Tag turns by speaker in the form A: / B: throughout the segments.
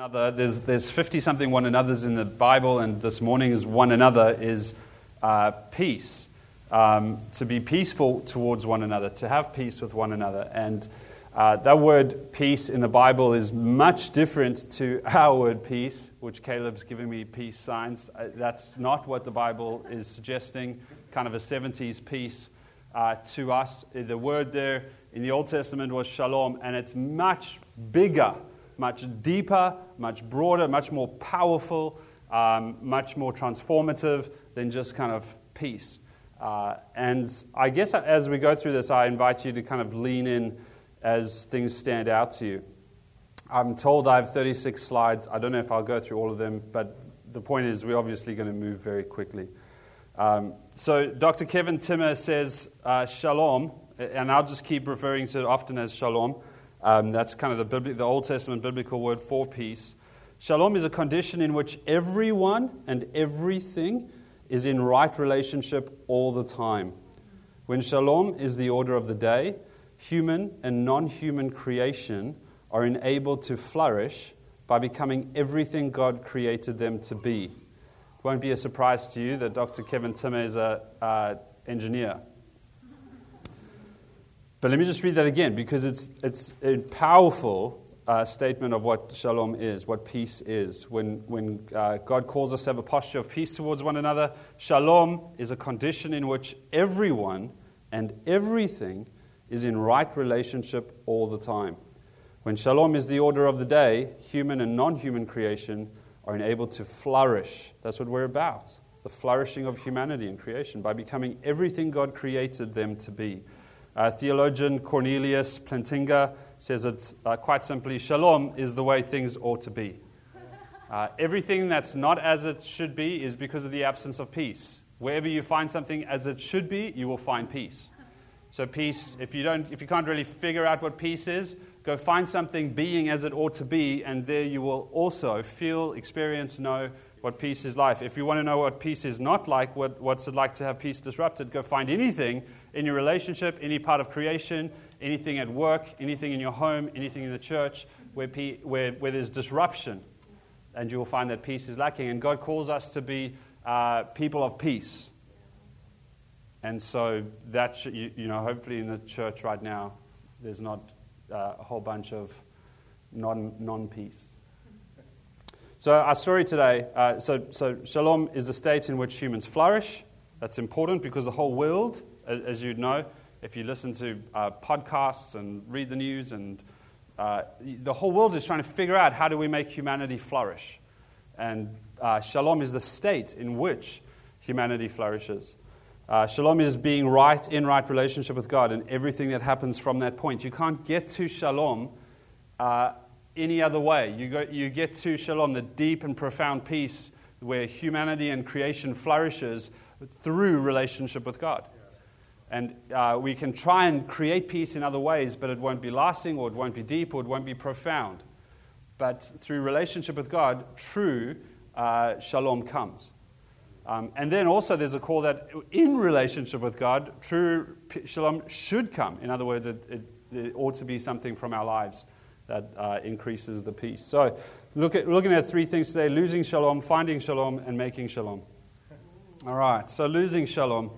A: another. There's, there's 50 something one another's in the Bible, and this morning's one another is uh, peace. Um, to be peaceful towards one another, to have peace with one another. And uh, that word peace in the Bible is much different to our word peace, which Caleb's giving me peace signs. Uh, that's not what the Bible is suggesting, kind of a 70s peace uh, to us. The word there in the Old Testament was shalom, and it's much bigger much deeper, much broader, much more powerful, um, much more transformative than just kind of peace. Uh, and I guess as we go through this, I invite you to kind of lean in as things stand out to you. I'm told I have 36 slides. I don't know if I'll go through all of them, but the point is, we're obviously going to move very quickly. Um, so, Dr. Kevin Timmer says uh, shalom, and I'll just keep referring to it often as shalom. Um, that's kind of the, the Old Testament biblical word for peace. Shalom is a condition in which everyone and everything is in right relationship all the time. When shalom is the order of the day, human and non human creation are enabled to flourish by becoming everything God created them to be. It won't be a surprise to you that Dr. Kevin Timmer is an uh, engineer. But let me just read that again because it's, it's a powerful uh, statement of what shalom is, what peace is. When, when uh, God calls us to have a posture of peace towards one another, shalom is a condition in which everyone and everything is in right relationship all the time. When shalom is the order of the day, human and non human creation are enabled to flourish. That's what we're about the flourishing of humanity and creation by becoming everything God created them to be. Uh, theologian Cornelius Plantinga says it uh, quite simply Shalom is the way things ought to be. Uh, everything that's not as it should be is because of the absence of peace. Wherever you find something as it should be, you will find peace. So, peace, if you, don't, if you can't really figure out what peace is, go find something being as it ought to be, and there you will also feel, experience, know what peace is like. If you want to know what peace is not like, what, what's it like to have peace disrupted, go find anything in your relationship, any part of creation, anything at work, anything in your home, anything in the church where, pe- where, where there's disruption. And you will find that peace is lacking. And God calls us to be uh, people of peace. And so that, sh- you, you, know, hopefully in the church right now, there's not uh, a whole bunch of non, non-peace. So our story today, uh, so, so shalom is a state in which humans flourish. That's important because the whole world as, as you know, if you listen to uh, podcasts and read the news, and uh, the whole world is trying to figure out how do we make humanity flourish. And uh, shalom is the state in which humanity flourishes. Uh, shalom is being right in right relationship with God and everything that happens from that point. You can't get to shalom uh, any other way. You, go, you get to shalom, the deep and profound peace where humanity and creation flourishes through relationship with God. And uh, we can try and create peace in other ways, but it won't be lasting, or it won't be deep, or it won't be profound. But through relationship with God, true uh, shalom comes. Um, and then also, there's a call that in relationship with God, true shalom should come. In other words, it, it, it ought to be something from our lives that uh, increases the peace. So, look at, looking at three things today losing shalom, finding shalom, and making shalom. All right, so losing shalom.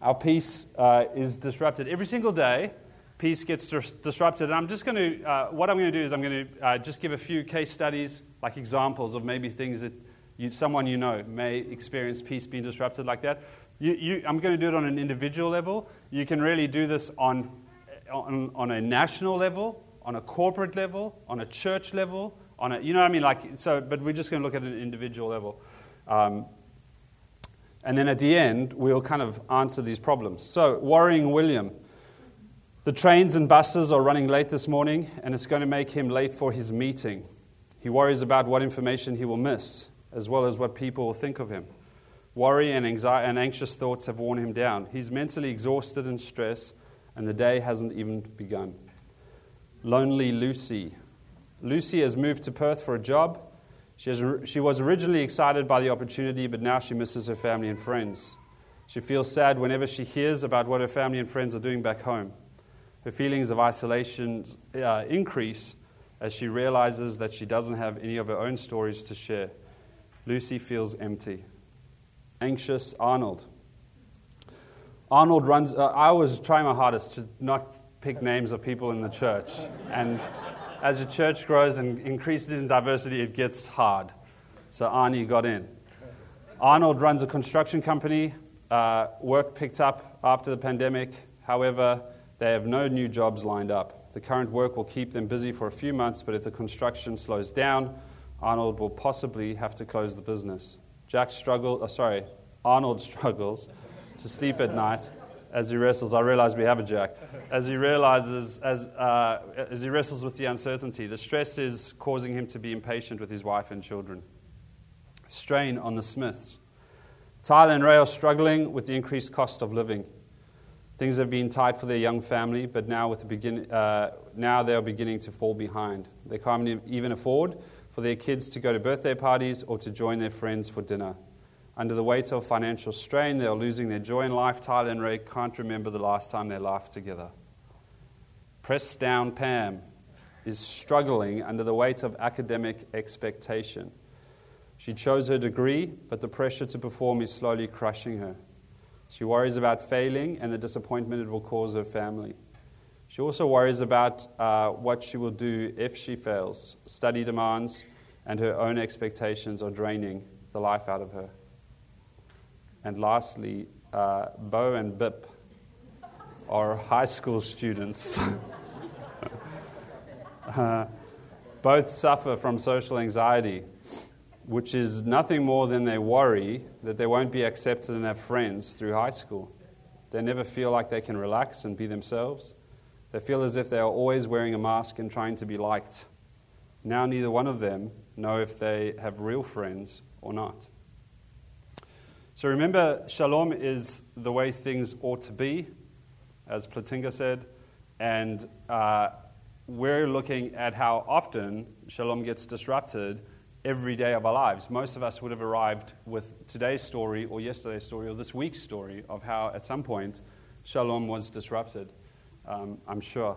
A: Our peace uh, is disrupted. Every single day, peace gets dis- disrupted. And I'm just going to, uh, what I'm going to do is I'm going to uh, just give a few case studies, like examples of maybe things that you, someone you know may experience peace being disrupted like that. You, you, I'm going to do it on an individual level. You can really do this on, on, on a national level, on a corporate level, on a church level, on a, you know what I mean? Like, so, but we're just going to look at an individual level. Um, and then at the end, we'll kind of answer these problems. So, worrying William. The trains and buses are running late this morning, and it's going to make him late for his meeting. He worries about what information he will miss, as well as what people will think of him. Worry and, anxiety, and anxious thoughts have worn him down. He's mentally exhausted and stressed, and the day hasn't even begun. Lonely Lucy. Lucy has moved to Perth for a job. She, has, she was originally excited by the opportunity, but now she misses her family and friends. She feels sad whenever she hears about what her family and friends are doing back home. Her feelings of isolation uh, increase As she realizes that she doesn't have any of her own stories to share, Lucy feels empty. Anxious Arnold. Arnold runs, uh, I always try my hardest to not pick names of people in the church. And as the church grows and increases in diversity, it gets hard. So Arnie got in. Arnold runs a construction company. Uh, work picked up after the pandemic. However, they have no new jobs lined up. The current work will keep them busy for a few months, but if the construction slows down, Arnold will possibly have to close the business. Jack struggled, oh, sorry, Arnold struggles to sleep at night as he wrestles. I realize we have a Jack. As he realizes, as, uh, as he wrestles with the uncertainty, the stress is causing him to be impatient with his wife and children. Strain on the Smiths. Tyler and Ray are struggling with the increased cost of living. Things have been tight for their young family, but now, with the begin, uh, now they are beginning to fall behind. They can't even afford for their kids to go to birthday parties or to join their friends for dinner. Under the weight of financial strain, they are losing their joy in life. Tyler and Ray can't remember the last time they laughed together. Pressed down Pam is struggling under the weight of academic expectation. She chose her degree, but the pressure to perform is slowly crushing her. She worries about failing and the disappointment it will cause her family. She also worries about uh, what she will do if she fails. Study demands and her own expectations are draining the life out of her. And lastly, uh, Bo and Bip are high school students. uh, both suffer from social anxiety, which is nothing more than they worry that they won't be accepted and have friends through high school. They never feel like they can relax and be themselves. They feel as if they are always wearing a mask and trying to be liked. Now, neither one of them know if they have real friends or not. So remember, shalom is the way things ought to be, as Plantinga said, and uh, we're looking at how often shalom gets disrupted every day of our lives. Most of us would have arrived with today's story, or yesterday's story, or this week's story of how at some point shalom was disrupted, um, I'm sure.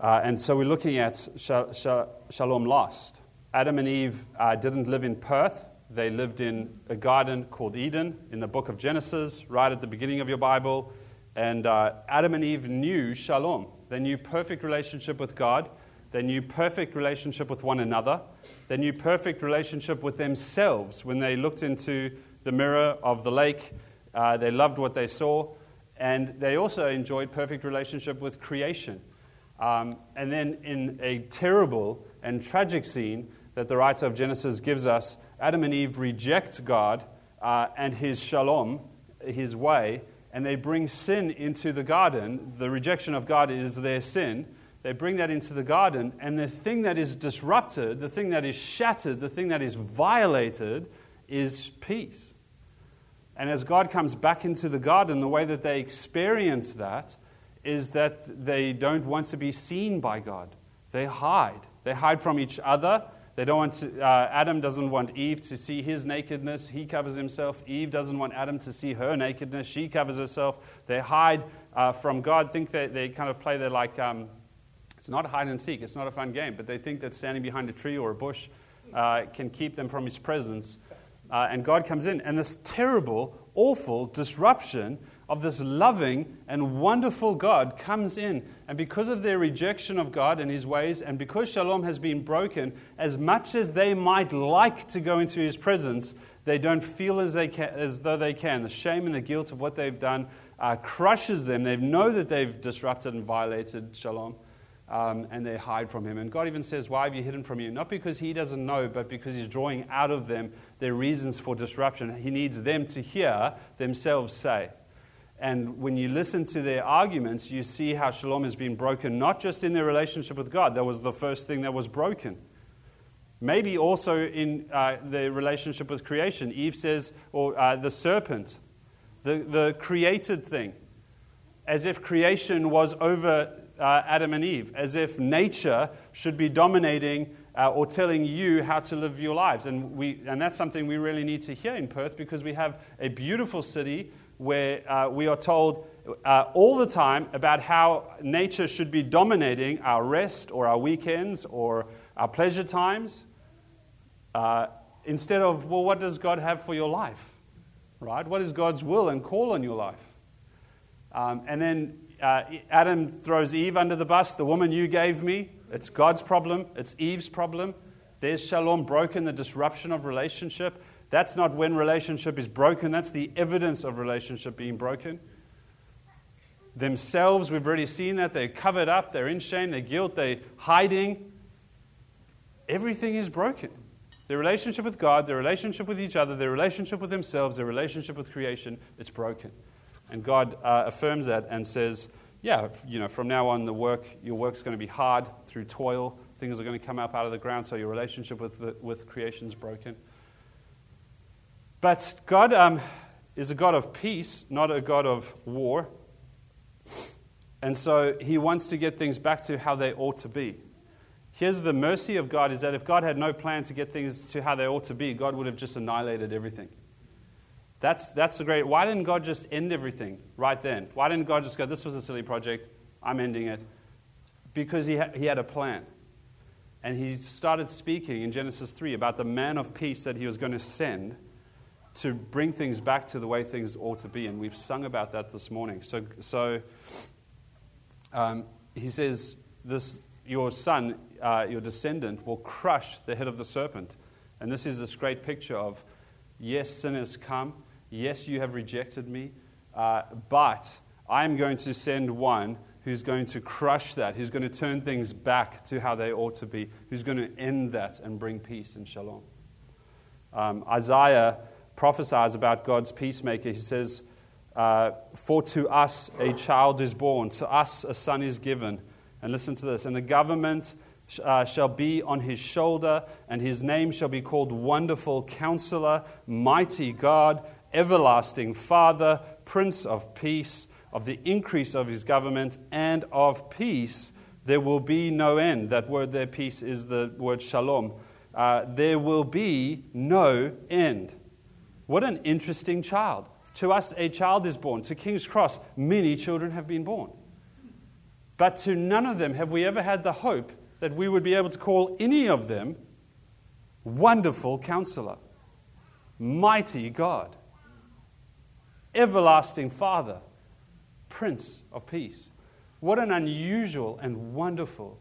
A: Uh, and so we're looking at shalom lost. Adam and Eve uh, didn't live in Perth, they lived in a garden called Eden in the book of Genesis, right at the beginning of your Bible. And uh, Adam and Eve knew shalom. They knew perfect relationship with God. They knew perfect relationship with one another. They knew perfect relationship with themselves when they looked into the mirror of the lake. Uh, they loved what they saw. And they also enjoyed perfect relationship with creation. Um, and then, in a terrible and tragic scene that the writer of Genesis gives us, Adam and Eve reject God uh, and his shalom, his way, and they bring sin into the garden. The rejection of God is their sin. They bring that into the garden, and the thing that is disrupted, the thing that is shattered, the thing that is violated is peace. And as God comes back into the garden, the way that they experience that is that they don't want to be seen by God. They hide. They hide from each other. They don't want to, uh, Adam doesn't want Eve to see his nakedness. He covers himself. Eve doesn't want Adam to see her nakedness. She covers herself. They hide uh, from God. Think that they kind of play their like, um, it's not hide and seek. It's not a fun game, but they think that standing behind a tree or a bush uh, can keep them from his presence. Uh, and God comes in. And this terrible, awful disruption of this loving and wonderful God comes in. And because of their rejection of God and his ways, and because shalom has been broken, as much as they might like to go into his presence, they don't feel as, they can, as though they can. The shame and the guilt of what they've done uh, crushes them. They know that they've disrupted and violated shalom. Um, and they hide from him. And God even says, Why have you hidden from you? Not because he doesn't know, but because he's drawing out of them their reasons for disruption. He needs them to hear themselves say. And when you listen to their arguments, you see how shalom has been broken, not just in their relationship with God, that was the first thing that was broken. Maybe also in uh, the relationship with creation. Eve says, or uh, the serpent, the, the created thing, as if creation was over uh, Adam and Eve, as if nature should be dominating uh, or telling you how to live your lives. And, we, and that's something we really need to hear in Perth because we have a beautiful city where uh, we are told uh, all the time about how nature should be dominating our rest or our weekends or our pleasure times, uh, instead of, well, what does God have for your life? Right? What is God's will and call on your life? Um, and then uh, Adam throws Eve under the bus. The woman you gave me, it's God's problem, it's Eve's problem. There's shalom broken, the disruption of relationship. That's not when relationship is broken, that's the evidence of relationship being broken. Themselves, we've already seen that. They're covered up, they're in shame, they're guilt, they're hiding. Everything is broken. Their relationship with God, their relationship with each other, their relationship with themselves, their relationship with creation, it's broken. And God uh, affirms that and says, yeah, you know, from now on, the work, your work's going to be hard through toil. Things are going to come up out of the ground, so your relationship with, the, with creation is broken. But God um, is a God of peace, not a God of war. And so he wants to get things back to how they ought to be. Here's the mercy of God is that if God had no plan to get things to how they ought to be, God would have just annihilated everything. That's, that's the great. Why didn't God just end everything right then? Why didn't God just go, this was a silly project, I'm ending it? Because he, ha- he had a plan. And he started speaking in Genesis 3 about the man of peace that he was going to send to bring things back to the way things ought to be. And we've sung about that this morning. So, so um, he says, this, Your son, uh, your descendant, will crush the head of the serpent. And this is this great picture of yes, sin has come. Yes, you have rejected me. Uh, but I'm going to send one who's going to crush that, who's going to turn things back to how they ought to be, who's going to end that and bring peace and shalom. Um, Isaiah prophesies about God's peacemaker. He says, uh, For to us a child is born, to us a son is given. And listen to this, and the government uh, shall be on his shoulder, and his name shall be called Wonderful Counselor, Mighty God, Everlasting Father, Prince of Peace. Of the increase of his government and of peace, there will be no end. That word there, peace, is the word shalom. Uh, there will be no end. What an interesting child. To us, a child is born. To King's Cross, many children have been born. But to none of them have we ever had the hope that we would be able to call any of them Wonderful Counselor, Mighty God, Everlasting Father, Prince of Peace. What an unusual and wonderful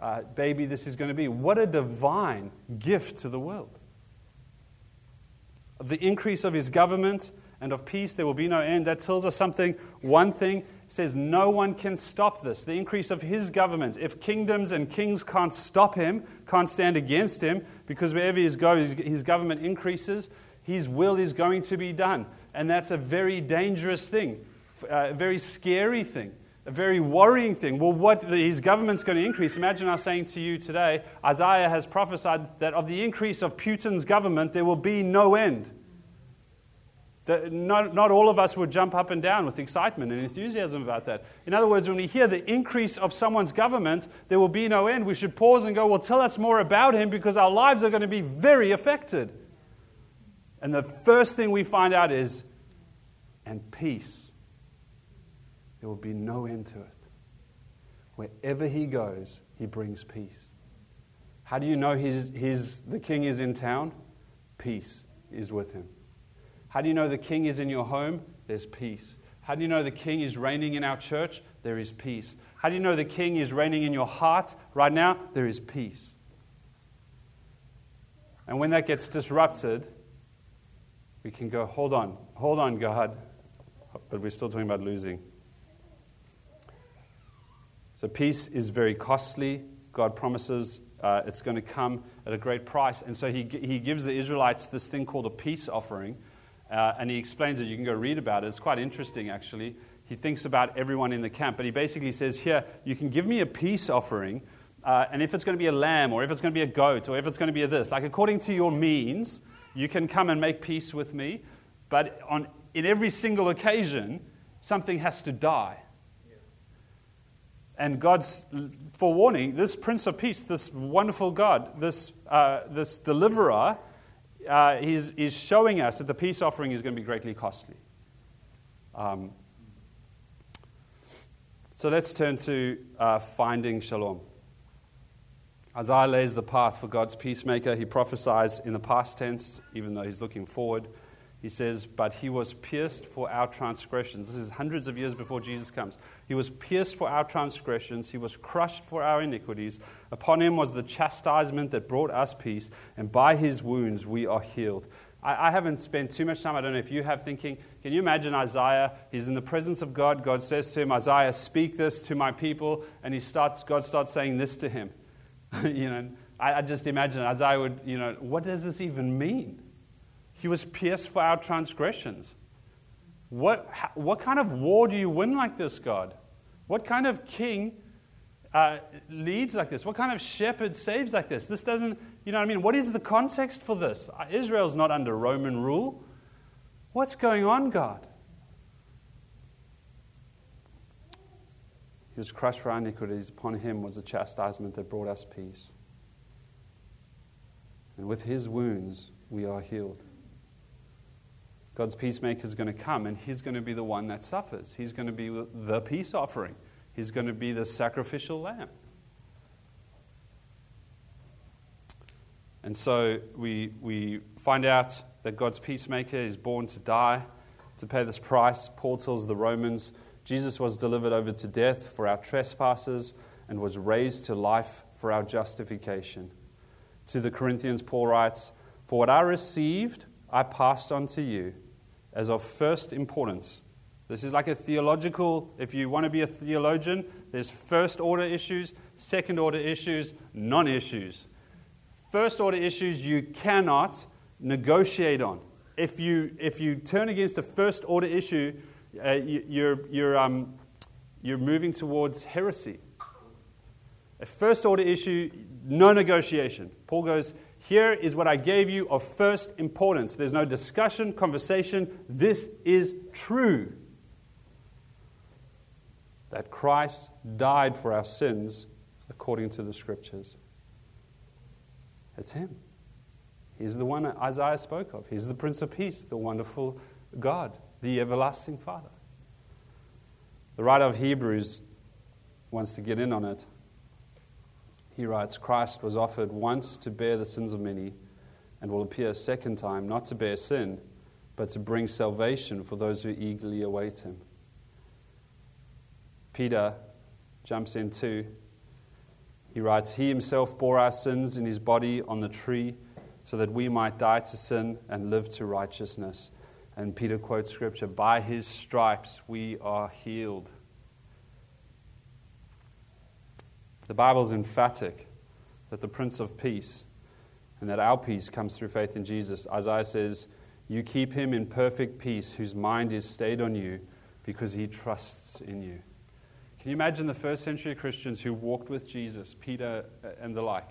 A: uh, baby this is going to be. What a divine gift to the world. The increase of his government and of peace, there will be no end. That tells us something. One thing says no one can stop this. The increase of his government. If kingdoms and kings can't stop him, can't stand against him, because wherever he goes, his government increases, his will is going to be done. And that's a very dangerous thing, a very scary thing, a very worrying thing. Well, what his government's going to increase. Imagine us saying to you today, Isaiah has prophesied that of the increase of Putin's government, there will be no end. That not, not all of us would jump up and down with excitement and enthusiasm about that. In other words, when we hear the increase of someone's government, there will be no end. We should pause and go, Well, tell us more about him because our lives are going to be very affected. And the first thing we find out is, and peace. There will be no end to it. Wherever he goes, he brings peace. How do you know he's, he's, the king is in town? Peace is with him. How do you know the king is in your home? There's peace. How do you know the king is reigning in our church? There is peace. How do you know the king is reigning in your heart right now? There is peace. And when that gets disrupted, we can go, hold on, hold on, God. But we're still talking about losing. So peace is very costly. God promises uh, it's going to come at a great price. And so he, he gives the Israelites this thing called a peace offering. Uh, and he explains it. You can go read about it. It's quite interesting, actually. He thinks about everyone in the camp, but he basically says, Here, you can give me a peace offering, uh, and if it's going to be a lamb, or if it's going to be a goat, or if it's going to be a this, like according to your means, you can come and make peace with me. But on, in every single occasion, something has to die. And God's forewarning this Prince of Peace, this wonderful God, this, uh, this deliverer, uh, he's, he's showing us that the peace offering is going to be greatly costly. Um, so let's turn to uh, finding shalom. Isaiah lays the path for God's peacemaker. He prophesies in the past tense, even though he's looking forward. He says, But he was pierced for our transgressions. This is hundreds of years before Jesus comes. He was pierced for our transgressions. He was crushed for our iniquities. Upon him was the chastisement that brought us peace, and by his wounds we are healed. I, I haven't spent too much time, I don't know if you have, thinking, can you imagine Isaiah? He's in the presence of God. God says to him, Isaiah, speak this to my people. And he starts, God starts saying this to him. you know, I, I just imagine Isaiah would, you know, what does this even mean? He was pierced for our transgressions. What, what kind of war do you win like this, God? What kind of king uh, leads like this? What kind of shepherd saves like this? This doesn't, you know what I mean? What is the context for this? Uh, Israel's not under Roman rule. What's going on, God? He was crushed for our iniquities. Upon him was the chastisement that brought us peace. And with his wounds, we are healed. God's peacemaker is going to come, and he's going to be the one that suffers. He's going to be the peace offering, he's going to be the sacrificial lamb. And so we, we find out that God's peacemaker is born to die, to pay this price. Paul tells the Romans Jesus was delivered over to death for our trespasses and was raised to life for our justification. To the Corinthians, Paul writes, For what I received, I passed on to you as of first importance. This is like a theological, if you want to be a theologian, there's first order issues, second order issues, non issues. First order issues you cannot negotiate on. If you, if you turn against a first order issue, uh, you, are you're, um, you're moving towards heresy. A first order issue, no negotiation. Paul goes, Here is what I gave you of first importance. There's no discussion, conversation. This is true. That Christ died for our sins according to the scriptures. It's Him. He's the one Isaiah spoke of. He's the Prince of Peace, the wonderful God the everlasting Father. The writer of Hebrews wants to get in on it. He writes Christ was offered once to bear the sins of many and will appear a second time, not to bear sin, but to bring salvation for those who eagerly await him. Peter jumps in too. He writes, He himself bore our sins in his body on the tree so that we might die to sin and live to righteousness. And Peter quotes scripture By his stripes we are healed. The Bible is emphatic that the Prince of Peace and that our peace comes through faith in Jesus. Isaiah says, You keep him in perfect peace, whose mind is stayed on you because he trusts in you. Can you imagine the first century Christians who walked with Jesus, Peter and the like?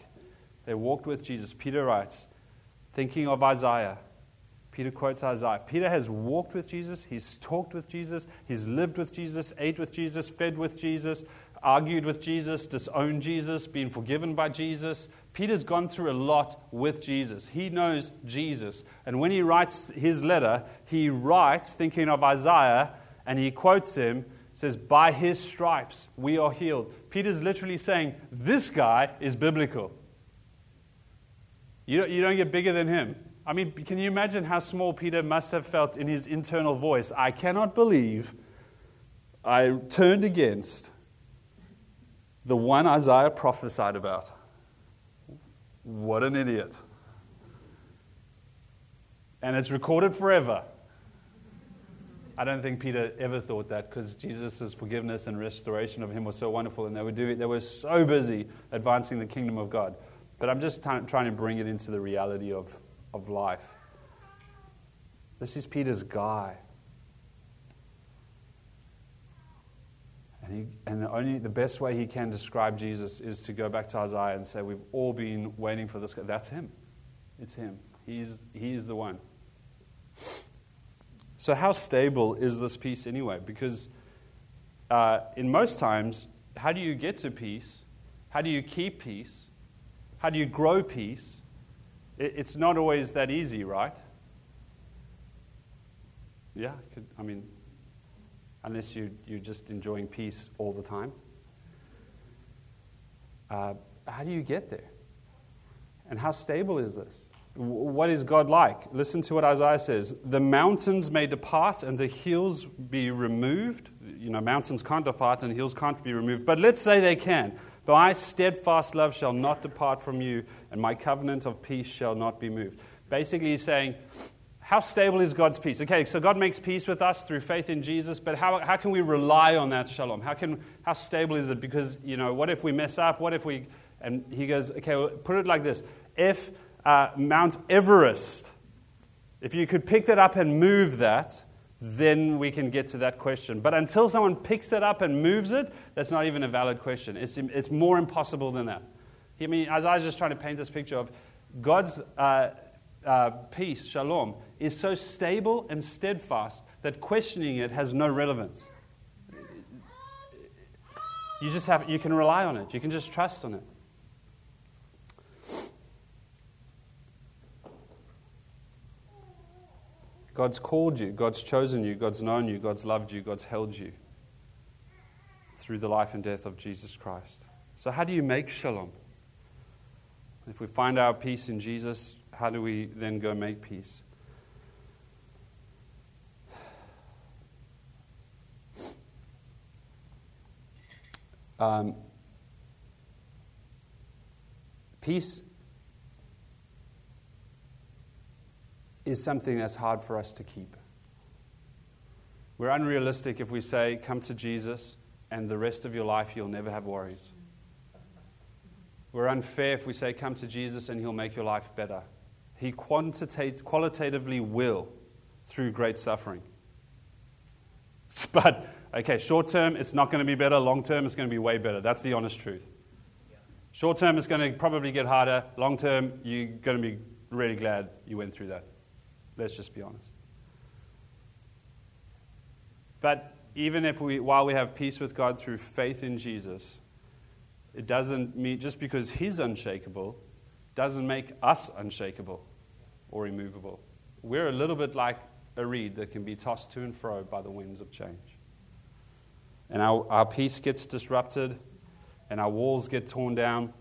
A: They walked with Jesus. Peter writes, thinking of Isaiah, Peter quotes Isaiah. Peter has walked with Jesus, he's talked with Jesus, he's lived with Jesus, ate with Jesus, fed with Jesus, argued with Jesus, disowned Jesus, been forgiven by Jesus. Peter's gone through a lot with Jesus. He knows Jesus. And when he writes his letter, he writes thinking of Isaiah and he quotes him, says, By his stripes we are healed. Peter's literally saying, This guy is biblical. You don't, you don't get bigger than him. I mean, can you imagine how small Peter must have felt in his internal voice? I cannot believe I turned against the one Isaiah prophesied about. What an idiot. And it's recorded forever. I don't think Peter ever thought that because Jesus' forgiveness and restoration of him was so wonderful, and they were, doing, they were so busy advancing the kingdom of God. But I'm just t- trying to bring it into the reality of of life. This is Peter's guy. And, he, and the, only, the best way he can describe Jesus is to go back to Isaiah and say, We've all been waiting for this guy. That's him. It's him. He's, he's the one. So, how stable is this peace anyway? Because uh, in most times, how do you get to peace? How do you keep peace? How do you grow peace? It's not always that easy, right? Yeah, I mean, unless you, you're just enjoying peace all the time. Uh, how do you get there? And how stable is this? What is God like? Listen to what Isaiah says. The mountains may depart and the hills be removed. You know, mountains can't depart and hills can't be removed. But let's say they can. My steadfast love shall not depart from you, and my covenant of peace shall not be moved. Basically, he's saying, how stable is God's peace? Okay, so God makes peace with us through faith in Jesus, but how, how can we rely on that shalom? How, can, how stable is it? Because, you know, what if we mess up? What if we. And he goes, okay, well, put it like this. If uh, Mount Everest, if you could pick that up and move that, then we can get to that question. But until someone picks it up and moves it, that's not even a valid question. It's, it's more impossible than that. I mean, as I was just trying to paint this picture of God's uh, uh, peace, shalom, is so stable and steadfast that questioning it has no relevance. You just have, you can rely on it. You can just trust on it. God's called you, God's chosen you, God's known you, God's loved you, God's held you through the life and death of Jesus Christ. So, how do you make shalom? If we find our peace in Jesus, how do we then go make peace? Um, peace is something that's hard for us to keep. We're unrealistic if we say, Come to Jesus, and the rest of your life you'll never have worries. We're unfair if we say, Come to Jesus, and he'll make your life better. He qualitatively will through great suffering. But, okay, short term, it's not going to be better. Long term, it's going to be way better. That's the honest truth. Short term, it's going to probably get harder. Long term, you're going to be really glad you went through that. Let's just be honest. But even if we, while we have peace with God through faith in Jesus, it doesn't mean, just because He's unshakable, doesn't make us unshakable or immovable. We're a little bit like a reed that can be tossed to and fro by the winds of change. And our, our peace gets disrupted, and our walls get torn down,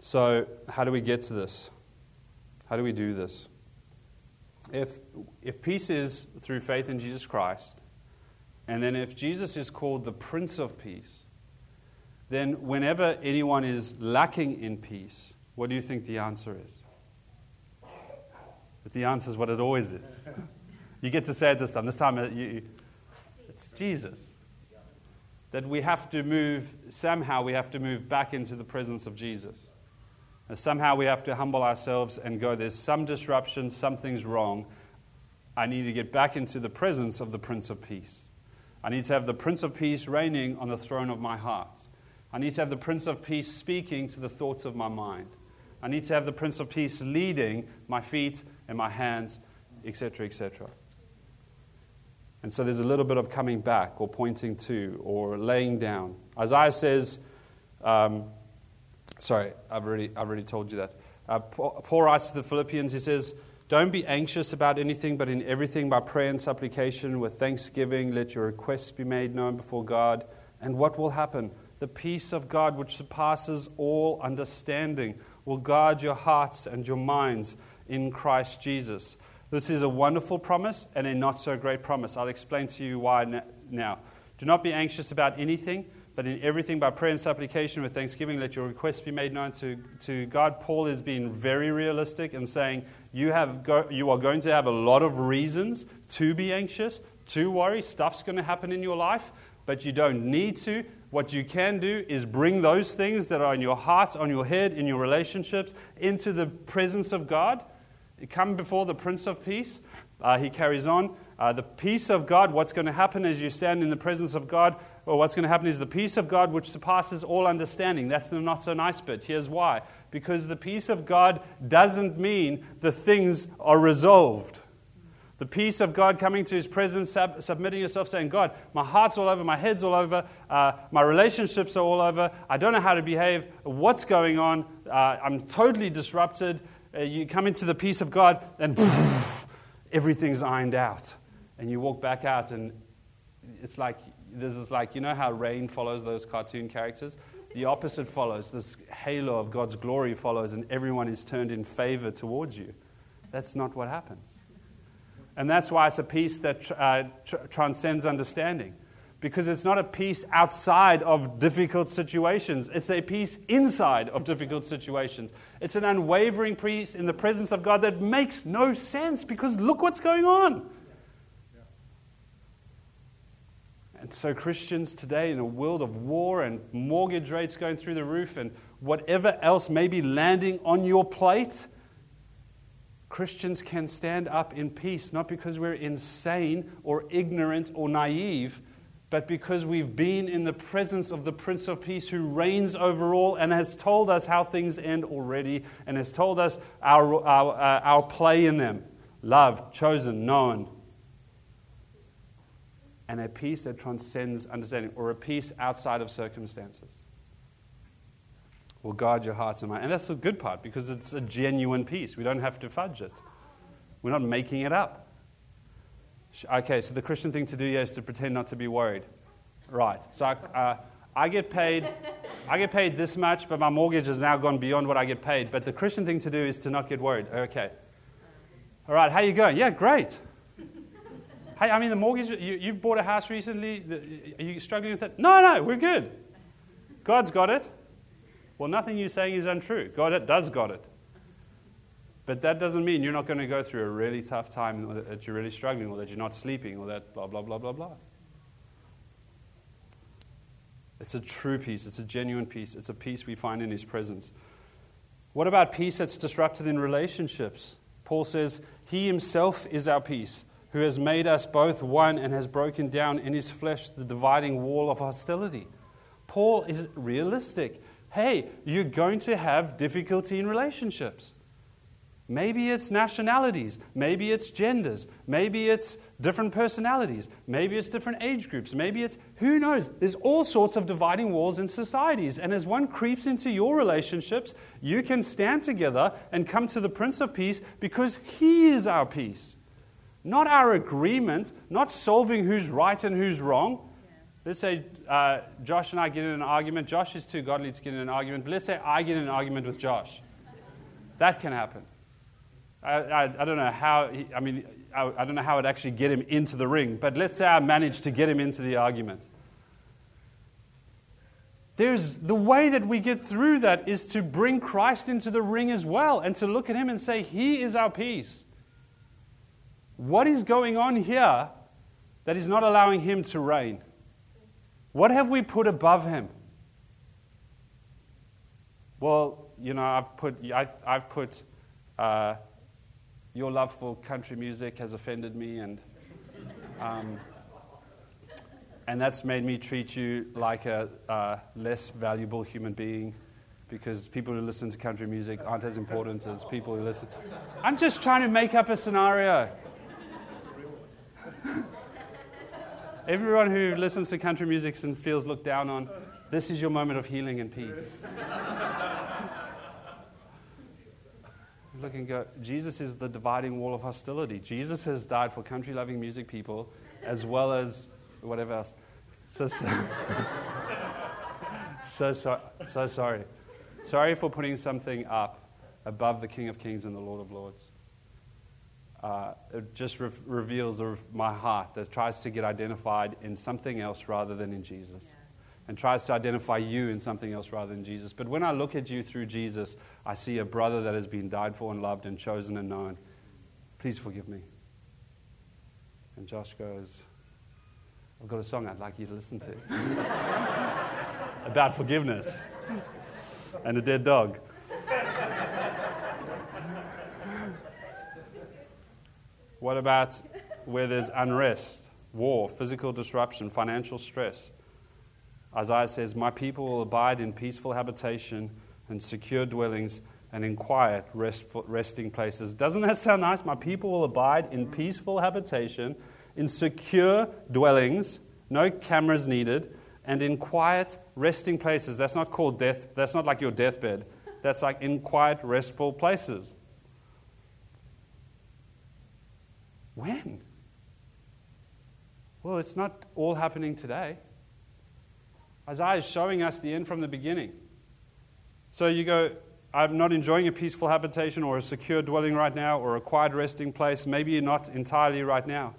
A: So, how do we get to this? How do we do this? If, if peace is through faith in Jesus Christ, and then if Jesus is called the Prince of Peace, then whenever anyone is lacking in peace, what do you think the answer is? But the answer is what it always is. You get to say it this time. This time uh, you, it's Jesus. That we have to move, somehow we have to move back into the presence of Jesus. And somehow we have to humble ourselves and go, there's some disruption, something's wrong. I need to get back into the presence of the Prince of Peace. I need to have the Prince of Peace reigning on the throne of my heart. I need to have the Prince of Peace speaking to the thoughts of my mind. I need to have the Prince of Peace leading my feet and my hands, etc., etc. And so there's a little bit of coming back or pointing to or laying down. Isaiah says, um, Sorry, I've already, I've already told you that. Uh, Paul writes to the Philippians, he says, Don't be anxious about anything, but in everything by prayer and supplication with thanksgiving, let your requests be made known before God. And what will happen? The peace of God, which surpasses all understanding, will guard your hearts and your minds in Christ Jesus. This is a wonderful promise and a not so great promise. I'll explain to you why now. Do not be anxious about anything but in everything by prayer and supplication with thanksgiving, let your requests be made known to, to God. Paul is being very realistic and saying you, have go, you are going to have a lot of reasons to be anxious, to worry. Stuff's going to happen in your life, but you don't need to. What you can do is bring those things that are in your heart, on your head, in your relationships, into the presence of God. Come before the Prince of Peace. Uh, he carries on. Uh, the peace of God, what's going to happen as you stand in the presence of God, or what's going to happen is the peace of God which surpasses all understanding. That's the not so nice bit. Here's why. Because the peace of God doesn't mean the things are resolved. The peace of God coming to his presence, sub- submitting yourself, saying, God, my heart's all over, my head's all over, uh, my relationships are all over, I don't know how to behave, what's going on, uh, I'm totally disrupted. Uh, you come into the peace of God, and everything's ironed out. And you walk back out, and it's like, this is like, you know how rain follows those cartoon characters? The opposite follows. This halo of God's glory follows, and everyone is turned in favor towards you. That's not what happens. And that's why it's a peace that uh, tr- transcends understanding. Because it's not a peace outside of difficult situations, it's a peace inside of difficult situations. It's an unwavering peace in the presence of God that makes no sense because look what's going on. And so, Christians today, in a world of war and mortgage rates going through the roof and whatever else may be landing on your plate, Christians can stand up in peace, not because we're insane or ignorant or naive, but because we've been in the presence of the Prince of Peace who reigns over all and has told us how things end already and has told us our, our, uh, our play in them love, chosen, known. And a peace that transcends understanding, or a peace outside of circumstances will guard your hearts and minds. And that's the good part because it's a genuine peace. We don't have to fudge it, we're not making it up. Okay, so the Christian thing to do here is to pretend not to be worried. Right. So I, uh, I get paid. I get paid this much, but my mortgage has now gone beyond what I get paid. But the Christian thing to do is to not get worried. Okay. All right. How you going? Yeah, great. Hey, I mean, the mortgage. You, you bought a house recently. Are you struggling with it? No, no, we're good. God's got it. Well, nothing you're saying is untrue. God does got it. But that doesn't mean you're not going to go through a really tough time that you're really struggling or that you're not sleeping or that blah, blah, blah, blah, blah. It's a true peace. It's a genuine peace. It's a peace we find in His presence. What about peace that's disrupted in relationships? Paul says, He Himself is our peace, who has made us both one and has broken down in His flesh the dividing wall of hostility. Paul is realistic hey, you're going to have difficulty in relationships. Maybe it's nationalities. Maybe it's genders. Maybe it's different personalities. Maybe it's different age groups. Maybe it's, who knows? There's all sorts of dividing walls in societies. And as one creeps into your relationships, you can stand together and come to the Prince of Peace because He is our peace. Not our agreement, not solving who's right and who's wrong, Let's say uh, Josh and I get in an argument. Josh is too godly to get in an argument, but let's say I get in an argument with Josh. That can happen. I, I, I don't know how, he, I mean, I, I don't know how I'd actually get him into the ring, but let's say I managed to get him into the argument. There's the way that we get through that is to bring Christ into the ring as well and to look at him and say, He is our peace. What is going on here that is not allowing him to reign? What have we put above him? Well, you know, I've put, I, have put uh, your love for country music has offended me, and, um, and that's made me treat you like a uh, less valuable human being because people who listen to country music aren't as important as people who listen. I'm just trying to make up a scenario. Everyone who listens to country music and feels looked down on, this is your moment of healing and peace. Look and go, Jesus is the dividing wall of hostility. Jesus has died for country loving music people as well as whatever else. So, so, so, so, so sorry. Sorry for putting something up above the King of Kings and the Lord of Lords uh, it just re- reveals my heart that tries to get identified in something else rather than in Jesus. And tries to identify you in something else rather than Jesus. But when I look at you through Jesus, I see a brother that has been died for and loved and chosen and known. Please forgive me. And Josh goes, I've got a song I'd like you to listen to about forgiveness and a dead dog. What about where there's unrest, war, physical disruption, financial stress? Isaiah says, My people will abide in peaceful habitation and secure dwellings and in quiet restful, resting places. Doesn't that sound nice? My people will abide in peaceful habitation, in secure dwellings, no cameras needed, and in quiet resting places. That's not called death, that's not like your deathbed. That's like in quiet, restful places. When? Well, it's not all happening today. Isaiah is showing us the end from the beginning. So you go, I'm not enjoying a peaceful habitation or a secure dwelling right now or a quiet resting place. Maybe you're not entirely right now.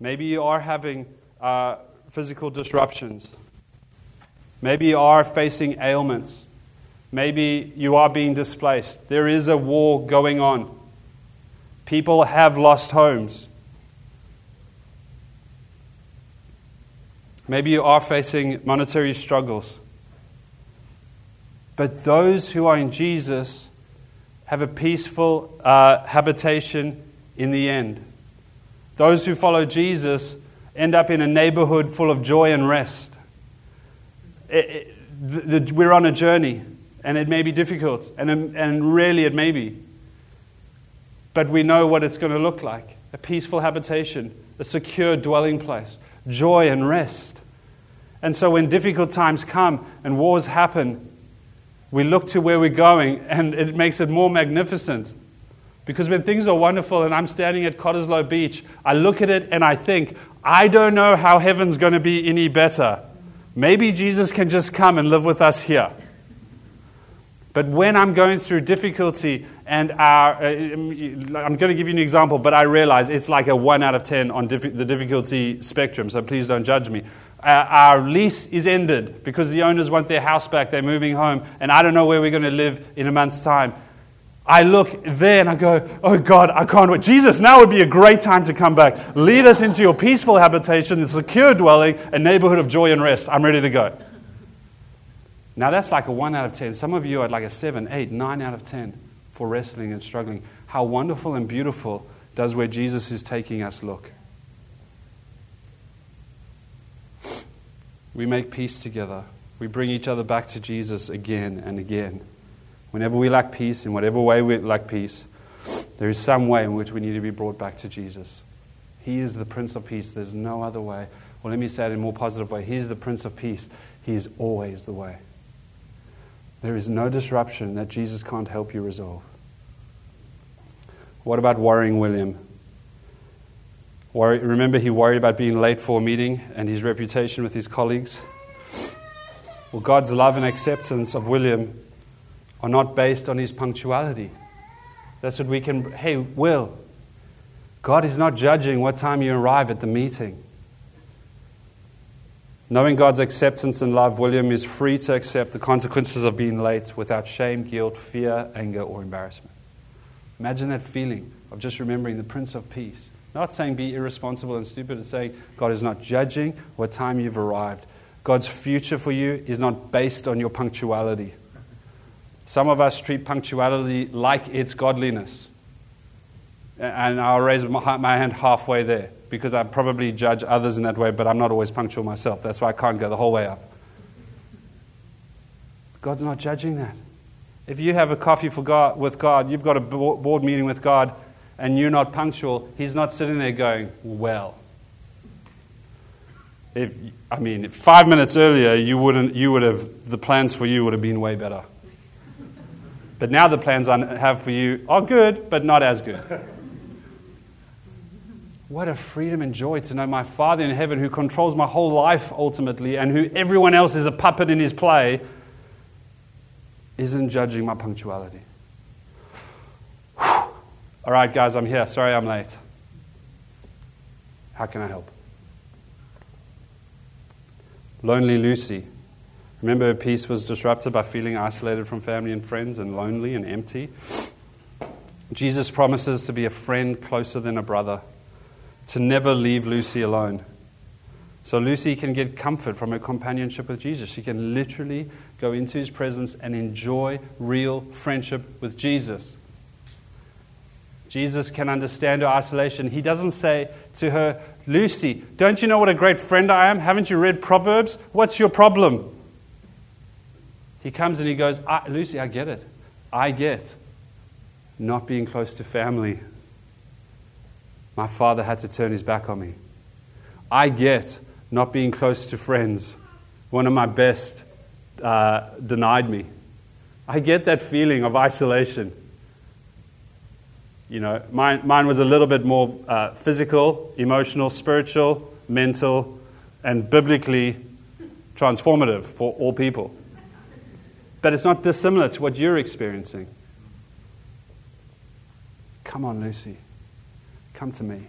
A: Maybe you are having uh, physical disruptions. Maybe you are facing ailments. Maybe you are being displaced. There is a war going on. People have lost homes. Maybe you are facing monetary struggles. But those who are in Jesus have a peaceful uh, habitation in the end. Those who follow Jesus end up in a neighborhood full of joy and rest. It, it, the, the, we're on a journey, and it may be difficult, and, and really it may be. But we know what it's going to look like a peaceful habitation, a secure dwelling place, joy and rest. And so when difficult times come and wars happen, we look to where we're going, and it makes it more magnificent. Because when things are wonderful and I'm standing at Cottesloe Beach, I look at it and I think, I don't know how heaven's going to be any better. Maybe Jesus can just come and live with us here. But when I'm going through difficulty, and our, uh, I'm going to give you an example, but I realize it's like a 1 out of 10 on the difficulty spectrum, so please don't judge me uh, our lease is ended because the owners want their house back, they're moving home, and I don't know where we're going to live in a month's time. I look there and I go, Oh God, I can't wait. Jesus, now would be a great time to come back. Lead us into your peaceful habitation, the secure dwelling, a neighborhood of joy and rest. I'm ready to go. Now that's like a 1 out of 10. Some of you are like a 7, 8, 9 out of 10 for wrestling and struggling. How wonderful and beautiful does where Jesus is taking us look. we make peace together. We bring each other back to Jesus again and again. Whenever we lack peace, in whatever way we lack peace, there is some way in which we need to be brought back to Jesus. He is the Prince of Peace. There's no other way. Well, let me say it in a more positive way. He is the Prince of Peace. He is always the way. There is no disruption that Jesus can't help you resolve. What about worrying William? Worry, remember, he worried about being late for a meeting and his reputation with his colleagues. Well, God's love and acceptance of William are not based on his punctuality. That's what we can. Hey, Will, God is not judging what time you arrive at the meeting. Knowing God's acceptance and love, William is free to accept the consequences of being late without shame, guilt, fear, anger, or embarrassment. Imagine that feeling of just remembering the Prince of Peace not saying be irresponsible and stupid, it's saying God is not judging what time you've arrived. God's future for you is not based on your punctuality. Some of us treat punctuality like it's godliness. And I'll raise my hand halfway there because I probably judge others in that way, but I'm not always punctual myself. That's why I can't go the whole way up. God's not judging that. If you have a coffee God, with God, you've got a board meeting with God, and you're not punctual, he's not sitting there going, well. If, I mean, five minutes earlier, you, wouldn't, you would have, the plans for you would have been way better. But now the plans I have for you are good, but not as good. What a freedom and joy to know my Father in heaven, who controls my whole life ultimately, and who everyone else is a puppet in his play, isn't judging my punctuality. All right, guys, I'm here. Sorry I'm late. How can I help? Lonely Lucy. Remember, her peace was disrupted by feeling isolated from family and friends and lonely and empty. Jesus promises to be a friend closer than a brother, to never leave Lucy alone. So Lucy can get comfort from her companionship with Jesus. She can literally go into his presence and enjoy real friendship with Jesus. Jesus can understand her isolation. He doesn't say to her, Lucy, don't you know what a great friend I am? Haven't you read Proverbs? What's your problem? He comes and he goes, Lucy, I get it. I get not being close to family. My father had to turn his back on me. I get not being close to friends. One of my best uh, denied me. I get that feeling of isolation. You know, mine, mine was a little bit more uh, physical, emotional, spiritual, mental, and biblically transformative for all people. But it's not dissimilar to what you're experiencing. Come on, Lucy. Come to me.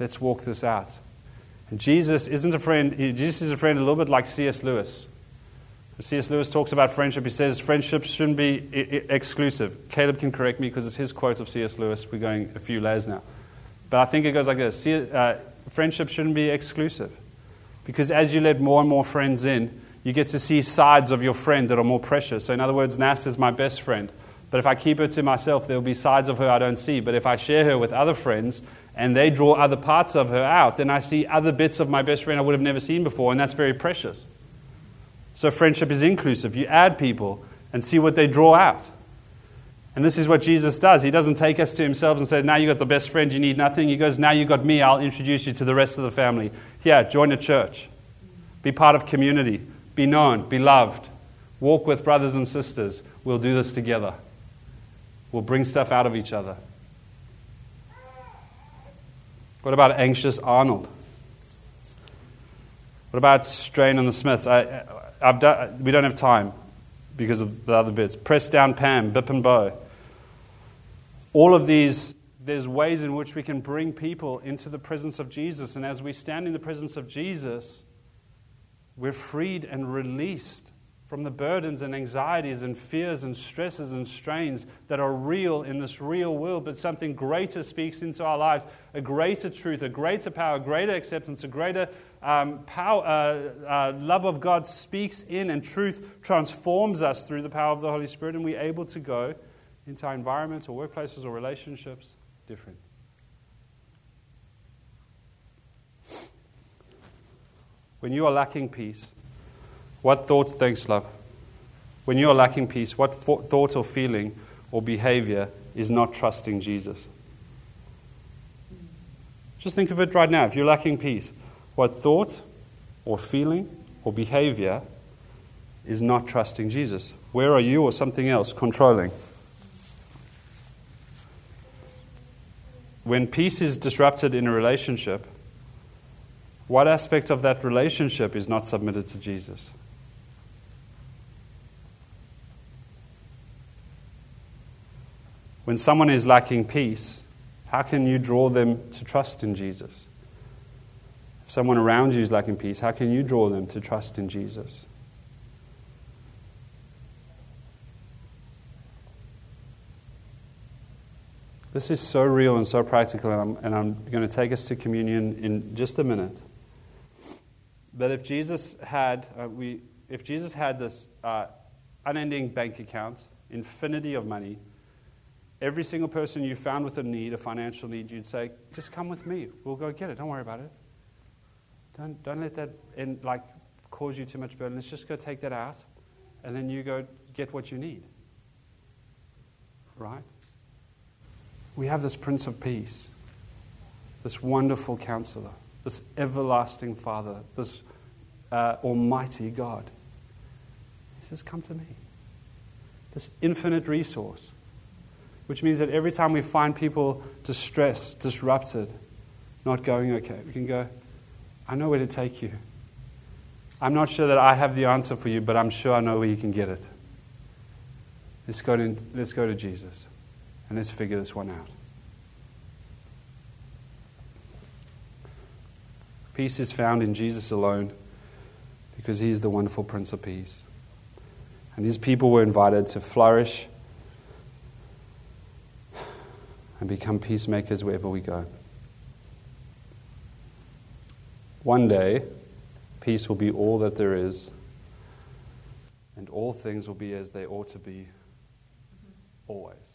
A: Let's walk this out. And Jesus isn't a friend, Jesus is a friend a little bit like C.S. Lewis. C.S. Lewis talks about friendship. He says friendships shouldn't be I- exclusive. Caleb can correct me because it's his quote of C.S. Lewis. We're going a few layers now. But I think it goes like this uh, Friendship shouldn't be exclusive. Because as you let more and more friends in, you get to see sides of your friend that are more precious. So, in other words, Nas is my best friend. But if I keep her to myself, there will be sides of her I don't see. But if I share her with other friends and they draw other parts of her out, then I see other bits of my best friend I would have never seen before, and that's very precious. So friendship is inclusive. You add people and see what they draw out. And this is what Jesus does. He doesn't take us to himself and say, Now you've got the best friend, you need nothing. He goes, Now you've got me, I'll introduce you to the rest of the family. Here, join a church. Be part of community. Be known. Be loved. Walk with brothers and sisters. We'll do this together. We'll bring stuff out of each other. What about anxious Arnold? What about Strain and the Smiths? I, I've done, we don't have time because of the other bits. Press down Pam, Bip and Bow. All of these, there's ways in which we can bring people into the presence of Jesus. And as we stand in the presence of Jesus, we're freed and released from the burdens and anxieties and fears and stresses and strains that are real in this real world, but something greater speaks into our lives a greater truth, a greater power, a greater acceptance, a greater um, power, uh, uh, love of God speaks in, and truth transforms us through the power of the Holy Spirit, and we're able to go into our environments or workplaces or relationships different. When you are lacking peace, what thought, thanks, love? When you are lacking peace, what thought or feeling or behavior is not trusting Jesus? Just think of it right now. If you're lacking peace, what thought or feeling or behavior is not trusting Jesus? Where are you or something else controlling? When peace is disrupted in a relationship, what aspect of that relationship is not submitted to Jesus? When someone is lacking peace, how can you draw them to trust in Jesus? If someone around you is lacking peace, how can you draw them to trust in Jesus? This is so real and so practical, and I'm, and I'm going to take us to communion in just a minute. But if Jesus had, uh, we, if Jesus had this uh, unending bank account, infinity of money, Every single person you found with a need, a financial need, you'd say, just come with me. We'll go get it. Don't worry about it. Don't, don't let that in, like, cause you too much burden. Let's just go take that out, and then you go get what you need. Right? We have this Prince of Peace, this wonderful counselor, this everlasting Father, this uh, almighty God. He says, Come to me. This infinite resource which means that every time we find people distressed, disrupted, not going okay, we can go, I know where to take you. I'm not sure that I have the answer for you, but I'm sure I know where you can get it. Let's go to, let's go to Jesus and let's figure this one out. Peace is found in Jesus alone because he is the wonderful Prince of Peace. And his people were invited to flourish and become peacemakers wherever we go. One day, peace will be all that there is, and all things will be as they ought to be always.